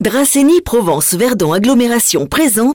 Dracénie Provence Verdon Agglomération présente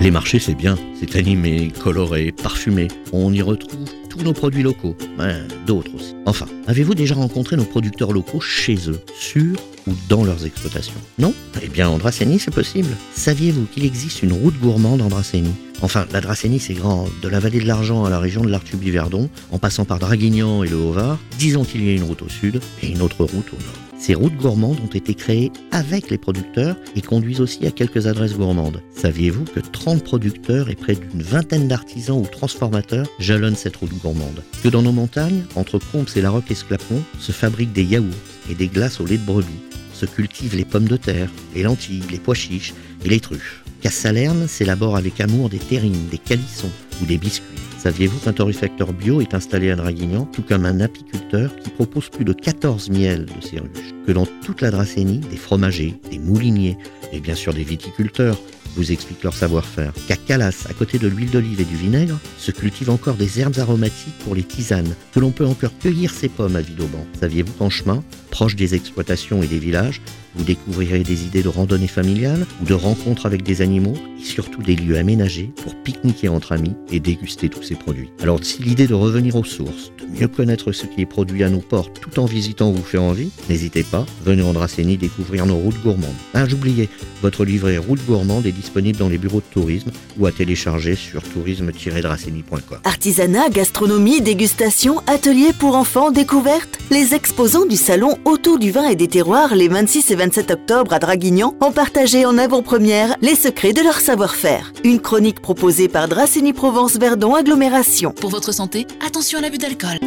Les marchés, c'est bien. C'est animé, coloré, parfumé. On y retrouve tous nos produits locaux. Ouais, D'autres aussi. Enfin, avez-vous déjà rencontré nos producteurs locaux chez eux, sur ou dans leurs exploitations? Non? Eh bien, en Dracénie, c'est possible. Saviez-vous qu'il existe une route gourmande en Dracénie Enfin, la Dracénie, c'est grand. De la vallée de l'Argent à la région de l'Artubie-Verdon, en passant par Draguignan et le Haut-Var, disons qu'il y a une route au sud et une autre route au nord. Ces routes gourmandes ont été créées avec les producteurs et conduisent aussi à quelques adresses gourmandes. Saviez-vous que 30 producteurs et près d'une vingtaine d'artisans ou transformateurs jalonnent cette route gourmande? Que dans nos montagnes, entre Comps et La Roque-Esclapon, se fabriquent des yaourts et des glaces au lait de brebis, se cultivent les pommes de terre, les lentilles, les pois chiches et les truffes. Qu'à Salerne s'élabore avec amour des terrines, des calissons ou des biscuits. Saviez-vous qu'un torréfacteur bio est installé à Draguignan, tout comme un apiculteur qui propose plus de 14 miels de ces Que dans toute la Dracénie, des fromagers, des mouliniers et bien sûr des viticulteurs vous expliquent leur savoir-faire. Qu'à Calas, à côté de l'huile d'olive et du vinaigre, se cultivent encore des herbes aromatiques pour les tisanes, que l'on peut encore cueillir ces pommes à Vidauban. Saviez-vous qu'en chemin, proche des exploitations et des villages, vous découvrirez des idées de randonnée familiale ou de rencontres avec des animaux et surtout des lieux aménagés pour pique-niquer entre amis et déguster tous ces produits? Alors si l'idée de revenir aux sources, de mieux connaître ce qui est produit à nos portes tout en visitant vous fait envie, n'hésitez pas, venez en Dracénie découvrir nos routes gourmandes. Ah j'oubliais, votre livret Route gourmande est disponible dans les bureaux de tourisme ou à télécharger sur tourisme-dracénie.com. Artisanat, gastronomie, dégustation, ateliers pour enfants, découvertes. Les exposants du salon Autour du vin et des terroirs les 26 et 27 octobre à Draguignan ont partagé en avant-première les secrets de leur savoir-faire. Une chronique proposée par Dracénie Provence Verdon Agglomération. Pour votre santé, attention à l'abus d'alcool.